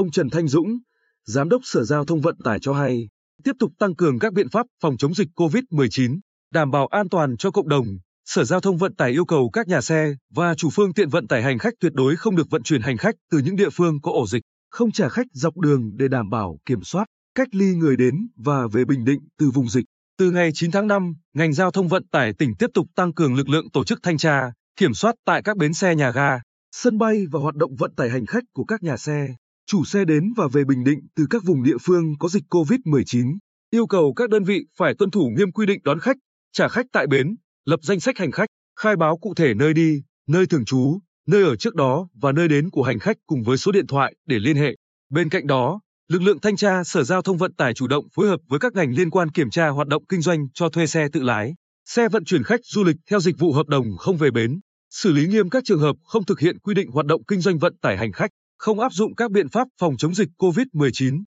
ông Trần Thanh Dũng, Giám đốc Sở Giao thông Vận tải cho hay, tiếp tục tăng cường các biện pháp phòng chống dịch COVID-19, đảm bảo an toàn cho cộng đồng. Sở Giao thông Vận tải yêu cầu các nhà xe và chủ phương tiện vận tải hành khách tuyệt đối không được vận chuyển hành khách từ những địa phương có ổ dịch, không trả khách dọc đường để đảm bảo kiểm soát, cách ly người đến và về Bình Định từ vùng dịch. Từ ngày 9 tháng 5, ngành giao thông vận tải tỉnh tiếp tục tăng cường lực lượng tổ chức thanh tra, kiểm soát tại các bến xe nhà ga, sân bay và hoạt động vận tải hành khách của các nhà xe, chủ xe đến và về Bình Định từ các vùng địa phương có dịch COVID-19. Yêu cầu các đơn vị phải tuân thủ nghiêm quy định đón khách, trả khách tại bến, lập danh sách hành khách, khai báo cụ thể nơi đi, nơi thường trú, nơi ở trước đó và nơi đến của hành khách cùng với số điện thoại để liên hệ. Bên cạnh đó, lực lượng thanh tra Sở Giao thông Vận tải chủ động phối hợp với các ngành liên quan kiểm tra hoạt động kinh doanh cho thuê xe tự lái, xe vận chuyển khách du lịch theo dịch vụ hợp đồng không về bến, xử lý nghiêm các trường hợp không thực hiện quy định hoạt động kinh doanh vận tải hành khách, không áp dụng các biện pháp phòng chống dịch COVID-19.